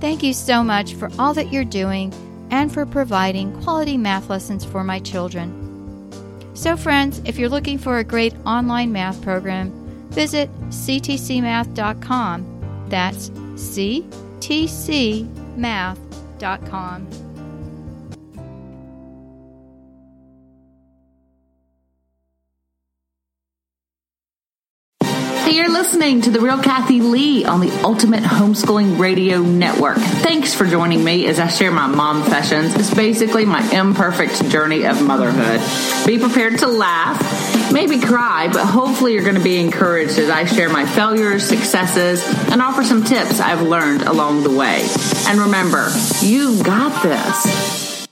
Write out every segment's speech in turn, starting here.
Thank you so much for all that you're doing and for providing quality math lessons for my children. So, friends, if you're looking for a great online math program, visit ctcmath.com. That's ctcmath.com. listening to The Real Kathy Lee on the Ultimate Homeschooling Radio Network. Thanks for joining me as I share my mom sessions. It's basically my imperfect journey of motherhood. Be prepared to laugh, maybe cry, but hopefully you're going to be encouraged as I share my failures, successes, and offer some tips I've learned along the way. And remember, you've got this.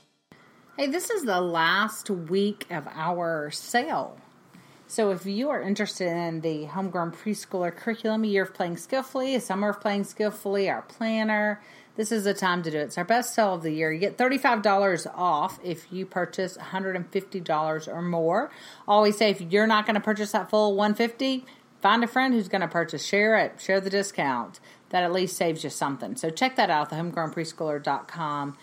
Hey, this is the last week of our sale. So, if you are interested in the homegrown preschooler curriculum, a year of playing skillfully, a summer of playing skillfully, our planner, this is the time to do it. It's our best sale of the year. You get $35 off if you purchase $150 or more. Always say if you're not going to purchase that full 150, find a friend who's going to purchase. Share it. Share the discount. That at least saves you something. So check that out, the thehomegrownpreschooler.com.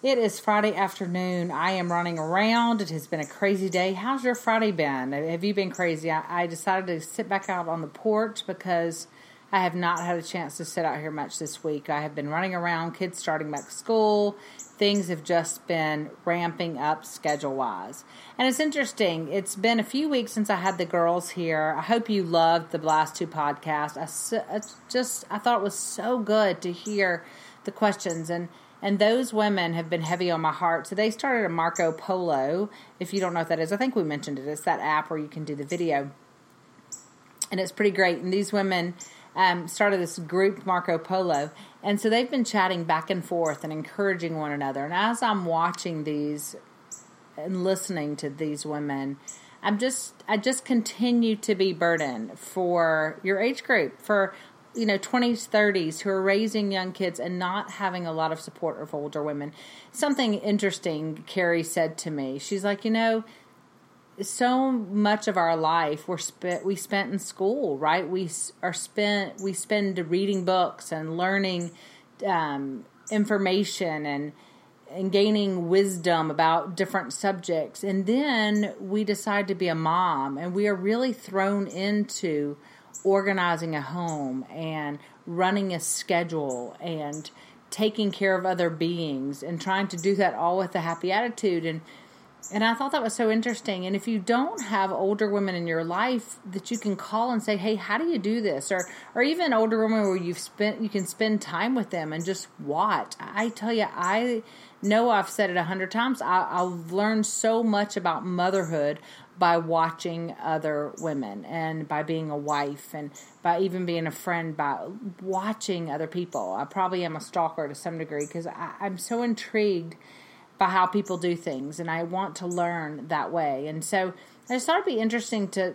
It is Friday afternoon. I am running around. It has been a crazy day. How's your Friday been? Have you been crazy? I, I, decided to sit back out on the porch because I have not had a chance to sit out here much this week. I have been running around, kids starting back school. Things have just been ramping up schedule wise. And it's interesting. It's been a few weeks since I had the girls here. I hope you loved the last two podcasts. I, I just I thought it was so good to hear the questions and and those women have been heavy on my heart. So they started a Marco Polo. If you don't know what that is, I think we mentioned it. It's that app where you can do the video, and it's pretty great. And these women um, started this group Marco Polo, and so they've been chatting back and forth and encouraging one another. And as I'm watching these and listening to these women, I'm just I just continue to be burdened for your age group for you know 20s 30s who are raising young kids and not having a lot of support of older women. Something interesting carrie said to me. She's like you know so much of our life we're spent we spent in school right? We are spent we spend reading books and learning um, information and and gaining wisdom about different subjects. And then we decide to be a mom and we are really thrown into organizing a home and running a schedule and taking care of other beings and trying to do that all with a happy attitude and and I thought that was so interesting. And if you don't have older women in your life that you can call and say, "Hey, how do you do this?" or or even older women where you've spent you can spend time with them and just watch. I tell you, I know I've said it a hundred times. I, I've learned so much about motherhood by watching other women and by being a wife and by even being a friend by watching other people. I probably am a stalker to some degree because I'm so intrigued by how people do things and I want to learn that way. And so I just thought it'd be interesting to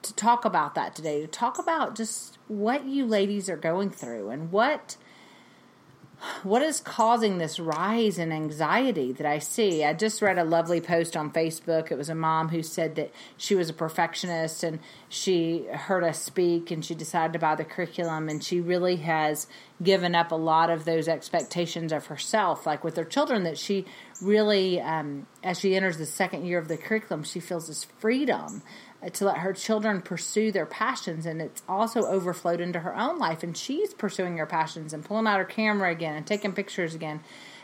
to talk about that today, to talk about just what you ladies are going through and what what is causing this rise in anxiety that I see? I just read a lovely post on Facebook. It was a mom who said that she was a perfectionist and she heard us speak and she decided to buy the curriculum and she really has given up a lot of those expectations of herself, like with her children, that she really, um, as she enters the second year of the curriculum, she feels this freedom to let her children pursue their passions and it's also overflowed into her own life and she's pursuing her passions and pulling out her camera again and taking pictures again.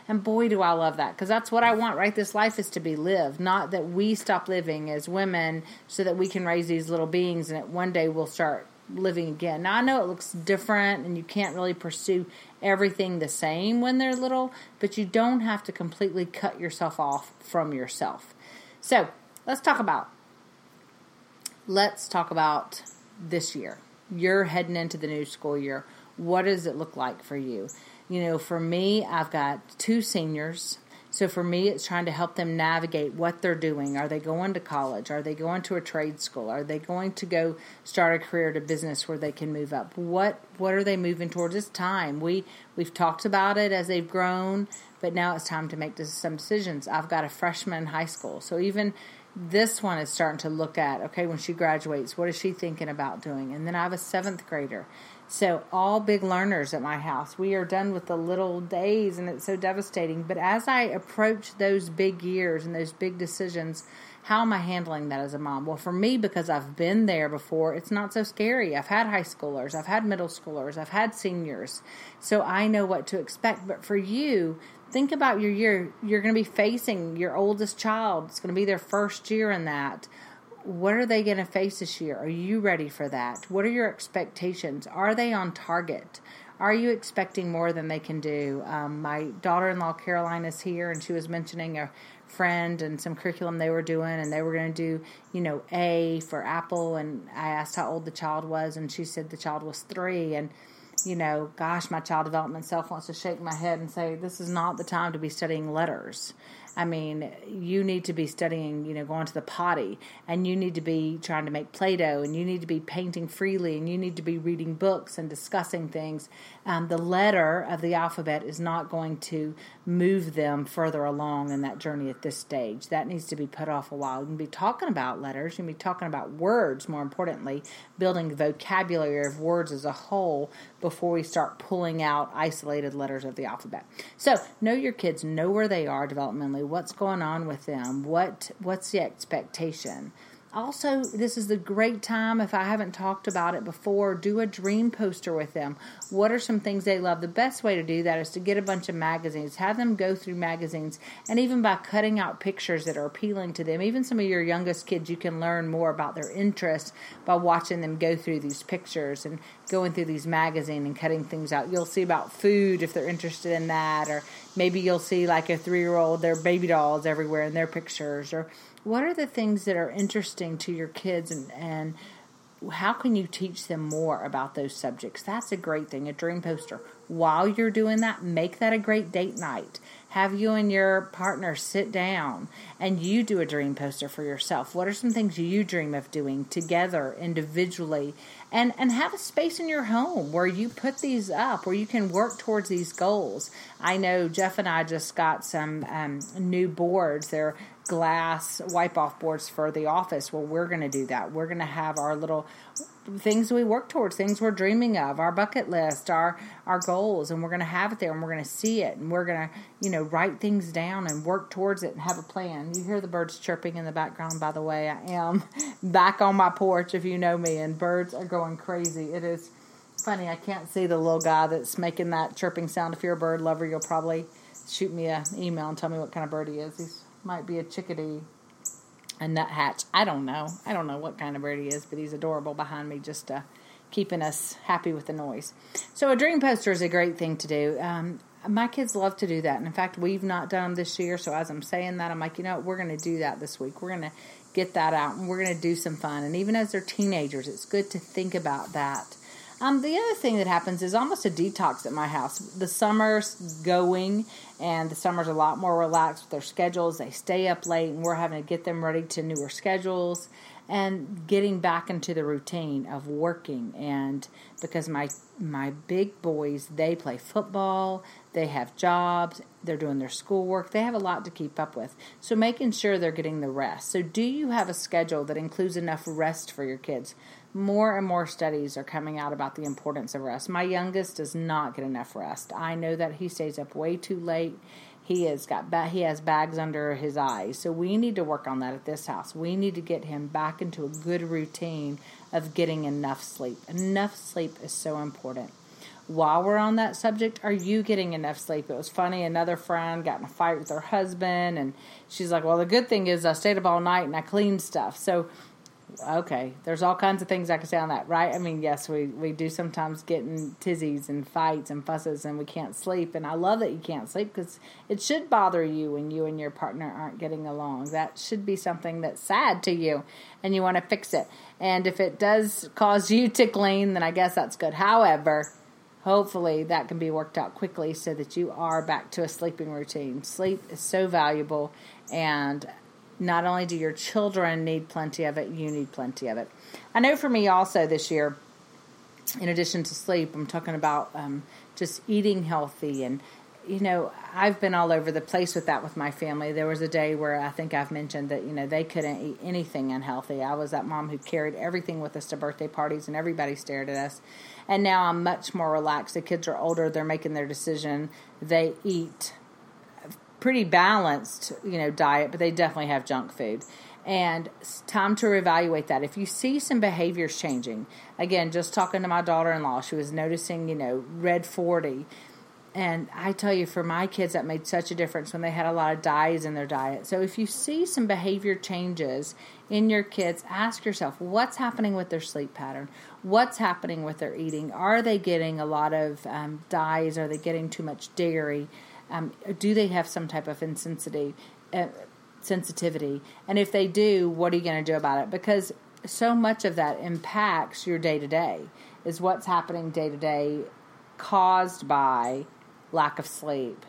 And boy do i love that because that's what i want right? This life is to be lived not that we stop living as women so that we can raise these little beings and one day we'll start living again. Now i know it looks different and you can't really pursue everything the same when they're little but you don't have to completely cut yourself off from yourself. So let's talk about let's talk about this year. You're heading into the new school year. What does it look like for you? You know, for me, I've got two seniors. So for me, it's trying to help them navigate what they're doing. Are they going to college? Are they going to a trade school? Are they going to go start a career to business where they can move up? What what are they moving towards? It's time. We we've talked about it as they've grown, but now it's time to make some decisions. I've got a freshman in high school, so even this one is starting to look at okay when she graduates what is she thinking about doing and then i have a seventh grader so, all big learners at my house. We are done with the little days, and it's so devastating. But as I approach those big years and those big decisions, how am I handling that as a mom? Well, for me, because I've been there before, it's not so scary. I've had high schoolers, I've had middle schoolers, I've had seniors. So I know what to expect. But for you, think about your year. You're going to be facing your oldest child, it's going to be their first year in that what are they going to face this year? Are you ready for that? What are your expectations? Are they on target? Are you expecting more than they can do? Um, my daughter in law, Caroline, is here, and she was mentioning a friend and some curriculum they were doing, and they were going to do, you know, A for Apple. And I asked how old the child was, and she said the child was three. And you know, gosh, my child development self wants to shake my head and say, this is not the time to be studying letters. I mean, you need to be studying, you know, going to the potty, and you need to be trying to make Play Doh, and you need to be painting freely, and you need to be reading books and discussing things. Um, the letter of the alphabet is not going to move them further along in that journey at this stage. That needs to be put off a while. You can be talking about letters, you can be talking about words, more importantly, building vocabulary of words as a whole before we start pulling out isolated letters of the alphabet. So, know your kids, know where they are developmentally what's going on with them, what what's the expectation. Also, this is a great time, if I haven't talked about it before, do a dream poster with them. What are some things they love? The best way to do that is to get a bunch of magazines, have them go through magazines, and even by cutting out pictures that are appealing to them. Even some of your youngest kids, you can learn more about their interests by watching them go through these pictures and going through these magazines and cutting things out. You'll see about food if they're interested in that, or maybe you'll see like a three year old, their baby dolls everywhere in their pictures, or what are the things that are interesting to your kids and, and how can you teach them more about those subjects? That's a great thing, a dream poster. While you're doing that, make that a great date night. Have you and your partner sit down and you do a dream poster for yourself. What are some things you dream of doing together individually? And and have a space in your home where you put these up, where you can work towards these goals. I know Jeff and I just got some um, new boards. They're glass wipe off boards for the office. Well, we're going to do that. We're going to have our little things we work towards, things we're dreaming of, our bucket list, our our goals, and we're going to have it there, and we're going to see it, and we're going to you know write things down and work towards it and have a plan. You hear the birds chirping in the background, by the way. I am back on my porch, if you know me, and birds are going crazy. It is funny. I can't see the little guy that's making that chirping sound. If you're a bird lover, you'll probably shoot me an email and tell me what kind of bird he is. He's might be a chickadee, a nuthatch. I don't know. I don't know what kind of bird he is, but he's adorable behind me, just uh, keeping us happy with the noise. So a dream poster is a great thing to do. Um, my kids love to do that, and in fact, we've not done them this year. So as I'm saying that, I'm like, you know, we're going to do that this week. We're going to get that out, and we're going to do some fun. And even as they're teenagers, it's good to think about that um, the other thing that happens is almost a detox at my house. The summer's going, and the summer's a lot more relaxed with their schedules. They stay up late, and we're having to get them ready to newer schedules and getting back into the routine of working. And because my my big boys, they play football, they have jobs, they're doing their schoolwork, they have a lot to keep up with. So making sure they're getting the rest. So do you have a schedule that includes enough rest for your kids? More and more studies are coming out about the importance of rest. My youngest does not get enough rest. I know that he stays up way too late. He has got ba- he has bags under his eyes. So we need to work on that at this house. We need to get him back into a good routine of getting enough sleep. Enough sleep is so important. While we're on that subject, are you getting enough sleep? It was funny. Another friend got in a fight with her husband, and she's like, "Well, the good thing is I stayed up all night and I cleaned stuff." So okay, there's all kinds of things I can say on that, right? I mean, yes, we, we do sometimes get in tizzies and fights and fusses and we can't sleep. And I love that you can't sleep because it should bother you when you and your partner aren't getting along. That should be something that's sad to you and you want to fix it. And if it does cause you to clean, then I guess that's good. However, hopefully that can be worked out quickly so that you are back to a sleeping routine. Sleep is so valuable, and not only do your children need plenty of it, you need plenty of it. I know for me also this year, in addition to sleep, I'm talking about um, just eating healthy and you know, I've been all over the place with that with my family. There was a day where I think I've mentioned that, you know, they couldn't eat anything unhealthy. I was that mom who carried everything with us to birthday parties and everybody stared at us. And now I'm much more relaxed. The kids are older, they're making their decision. They eat pretty balanced, you know, diet, but they definitely have junk food. And time to reevaluate that. If you see some behaviors changing, again, just talking to my daughter in law, she was noticing, you know, red 40 and I tell you, for my kids, that made such a difference when they had a lot of dyes in their diet. So if you see some behavior changes in your kids, ask yourself what's happening with their sleep pattern? What's happening with their eating? Are they getting a lot of um, dyes? Are they getting too much dairy? Um, do they have some type of insensitivity? Uh, sensitivity? And if they do, what are you going to do about it? Because so much of that impacts your day to day, is what's happening day to day caused by lack of sleep,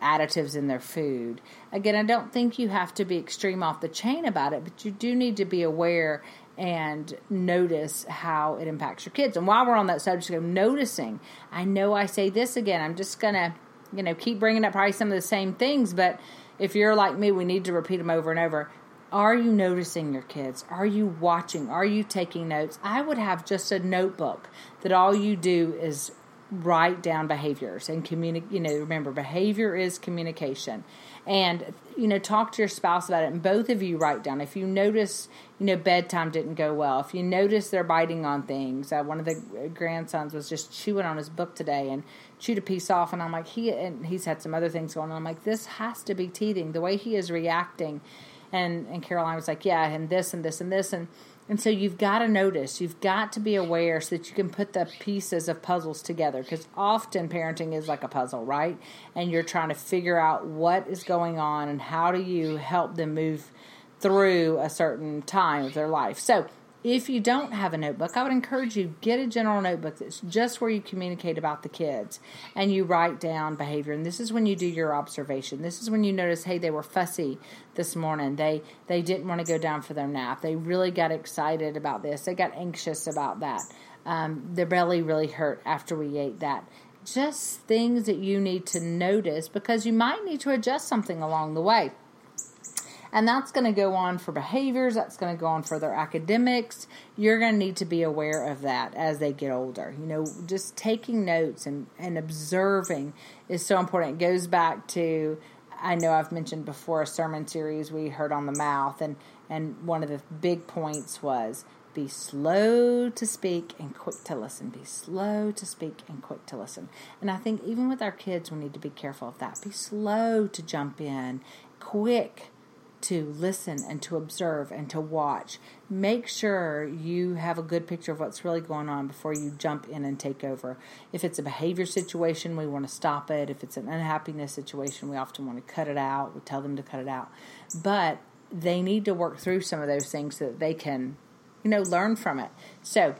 additives in their food. Again, I don't think you have to be extreme off the chain about it, but you do need to be aware and notice how it impacts your kids. And while we're on that subject of noticing, I know I say this again, I'm just going to, you know, keep bringing up probably some of the same things, but if you're like me, we need to repeat them over and over. Are you noticing your kids? Are you watching? Are you taking notes? I would have just a notebook that all you do is write down behaviors and communicate. You know, remember, behavior is communication. And, you know, talk to your spouse about it. And both of you write down. If you notice, you know, bedtime didn't go well, if you notice they're biting on things, uh, one of the grandsons was just chewing on his book today and chewed a piece off. And I'm like, he, and he's had some other things going on. I'm like, this has to be teething. The way he is reacting. And, and Caroline was like, yeah, and this and this and this. And, and so you've got to notice, you've got to be aware so that you can put the pieces of puzzles together because often parenting is like a puzzle, right? And you're trying to figure out what is going on and how do you help them move through a certain time of their life. So if you don't have a notebook, I would encourage you get a general notebook that's just where you communicate about the kids and you write down behavior. And this is when you do your observation. This is when you notice, hey, they were fussy this morning. They they didn't want to go down for their nap. They really got excited about this. They got anxious about that. Um, their belly really hurt after we ate that. Just things that you need to notice because you might need to adjust something along the way. And that's going to go on for behaviors, that's going to go on for their academics. You're going to need to be aware of that as they get older. You know, just taking notes and, and observing is so important. It goes back to, I know I've mentioned before a sermon series we heard on the mouth, and, and one of the big points was be slow to speak and quick to listen. Be slow to speak and quick to listen. And I think even with our kids, we need to be careful of that. Be slow to jump in, quick to listen and to observe and to watch. Make sure you have a good picture of what's really going on before you jump in and take over. If it's a behavior situation, we want to stop it. If it's an unhappiness situation, we often want to cut it out. We tell them to cut it out. But they need to work through some of those things so that they can, you know, learn from it. So,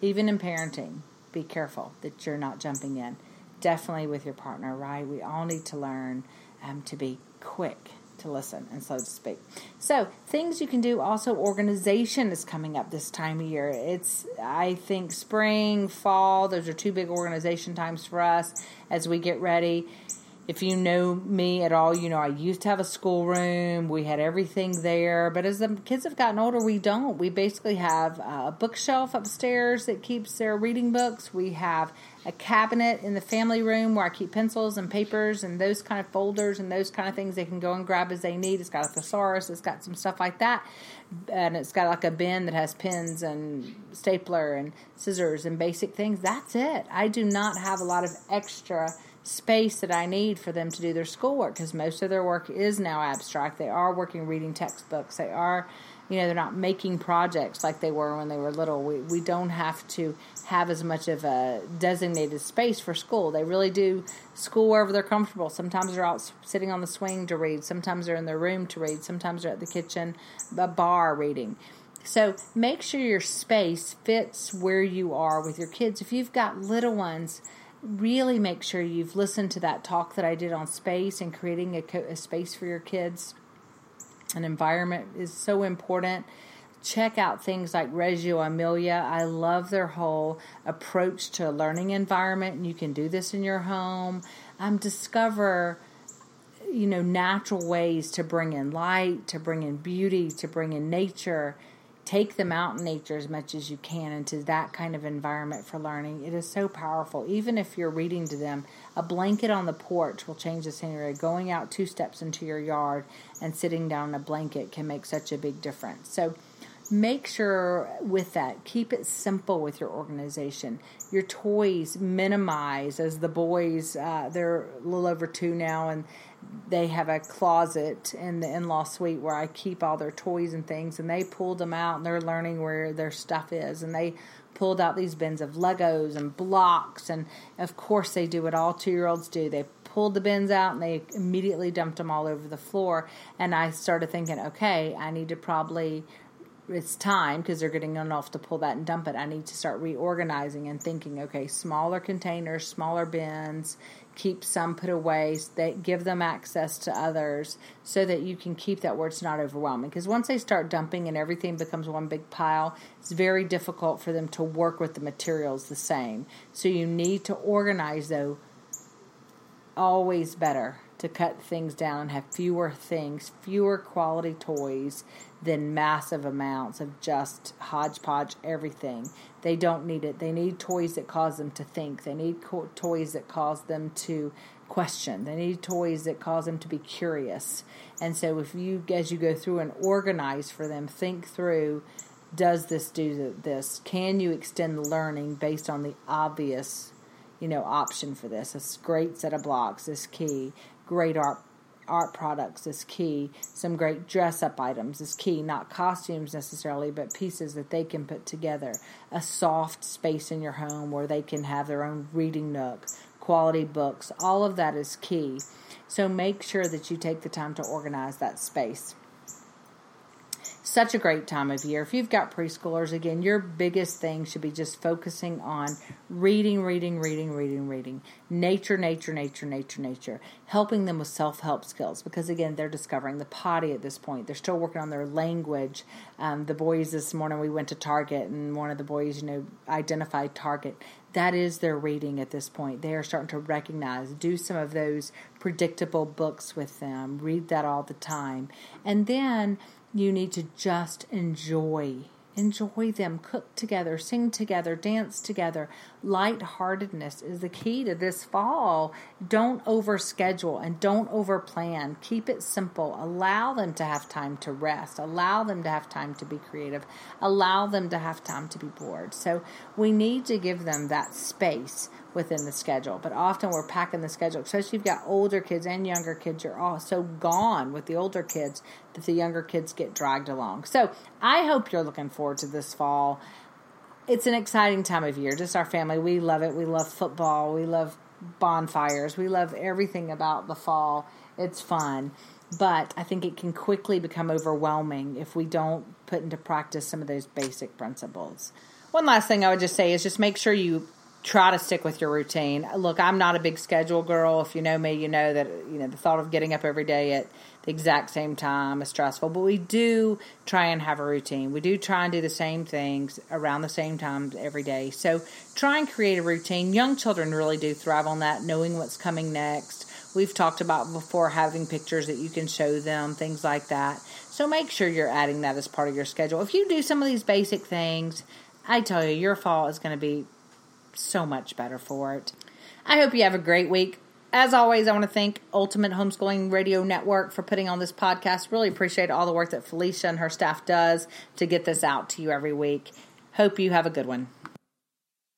even in parenting, be careful that you're not jumping in. Definitely with your partner, right? We all need to learn um, to be quick to listen and slow to speak. So, things you can do also, organization is coming up this time of year. It's, I think, spring, fall, those are two big organization times for us as we get ready. If you know me at all, you know I used to have a schoolroom. We had everything there. But as the kids have gotten older, we don't. We basically have a bookshelf upstairs that keeps their reading books. We have a cabinet in the family room where I keep pencils and papers and those kind of folders and those kind of things they can go and grab as they need. It's got a thesaurus, it's got some stuff like that. And it's got like a bin that has pens and stapler and scissors and basic things. That's it. I do not have a lot of extra space that I need for them to do their schoolwork because most of their work is now abstract. They are working reading textbooks. They are you know they're not making projects like they were when they were little we, we don't have to have as much of a designated space for school they really do school wherever they're comfortable sometimes they're out sitting on the swing to read sometimes they're in their room to read sometimes they're at the kitchen a bar reading So make sure your space fits where you are with your kids. If you've got little ones, really make sure you've listened to that talk that I did on space and creating a, a space for your kids. An environment is so important. Check out things like Reggio Emilia. I love their whole approach to a learning environment, and you can do this in your home. Um, discover you know natural ways to bring in light to bring in beauty to bring in nature take them out in nature as much as you can into that kind of environment for learning. It is so powerful. Even if you're reading to them, a blanket on the porch will change the scenery. Going out two steps into your yard and sitting down on a blanket can make such a big difference. So make sure with that, keep it simple with your organization. Your toys minimize as the boys, uh, they're a little over two now and they have a closet in the in-law suite where I keep all their toys and things and they pulled them out and they're learning where their stuff is and they pulled out these bins of Legos and blocks and of course they do what all 2-year-olds do. They pulled the bins out and they immediately dumped them all over the floor and I started thinking, okay, I need to probably it's time because they're getting enough to pull that and dump it. I need to start reorganizing and thinking, okay, smaller containers, smaller bins, keep some put away, that give them access to others so that you can keep that where it's not overwhelming. Because once they start dumping and everything becomes one big pile, it's very difficult for them to work with the materials the same. So you need to organize though always better to cut things down have fewer things, fewer quality toys than massive amounts of just hodgepodge everything. They don't need it. They need toys that cause them to think. They need co- toys that cause them to question. They need toys that cause them to be curious. And so if you as you go through and organize for them, think through does this do this? Can you extend the learning based on the obvious, you know, option for this? A great set of blocks is key great art art products is key. Some great dress up items is key, not costumes necessarily, but pieces that they can put together. A soft space in your home where they can have their own reading nook, quality books, all of that is key. So make sure that you take the time to organize that space such a great time of year. If you've got preschoolers, again, your biggest thing should be just focusing on reading, reading, reading, reading, reading, nature, nature, nature, nature, nature, helping them with self help skills because, again, they're discovering the potty at this point. They're still working on their language. Um, the boys this morning, we went to Target and one of the boys, you know, identified Target. That is their reading at this point. They are starting to recognize, do some of those predictable books with them, read that all the time. And then you need to just enjoy. Enjoy them cook together sing together dance together. Lightheartedness is the key to this fall. Don't overschedule and don't overplan. Keep it simple. Allow them to have time to rest. Allow them to have time to be creative. Allow them to have time to be bored. So we need to give them that space within the schedule. But often we're packing the schedule, especially if you've got older kids and younger kids. You're all so gone with the older kids that the younger kids get dragged along. So I hope you're looking forward to this fall. It's an exciting time of year. Just our family, we love it. We love football. We love bonfires. We love everything about the fall. It's fun. But I think it can quickly become overwhelming if we don't put into practice some of those basic principles. One last thing I would just say is just make sure you try to stick with your routine. Look, I'm not a big schedule girl. If you know me, you know that you know the thought of getting up every day at the exact same time is stressful. But we do try and have a routine. We do try and do the same things around the same time every day. So try and create a routine. Young children really do thrive on that, knowing what's coming next. We've talked about before having pictures that you can show them, things like that. So make sure you're adding that as part of your schedule. If you do some of these basic things, I tell you, your fall is going to be so much better for it. I hope you have a great week. As always, I want to thank Ultimate Homeschooling Radio Network for putting on this podcast. Really appreciate all the work that Felicia and her staff does to get this out to you every week. Hope you have a good one.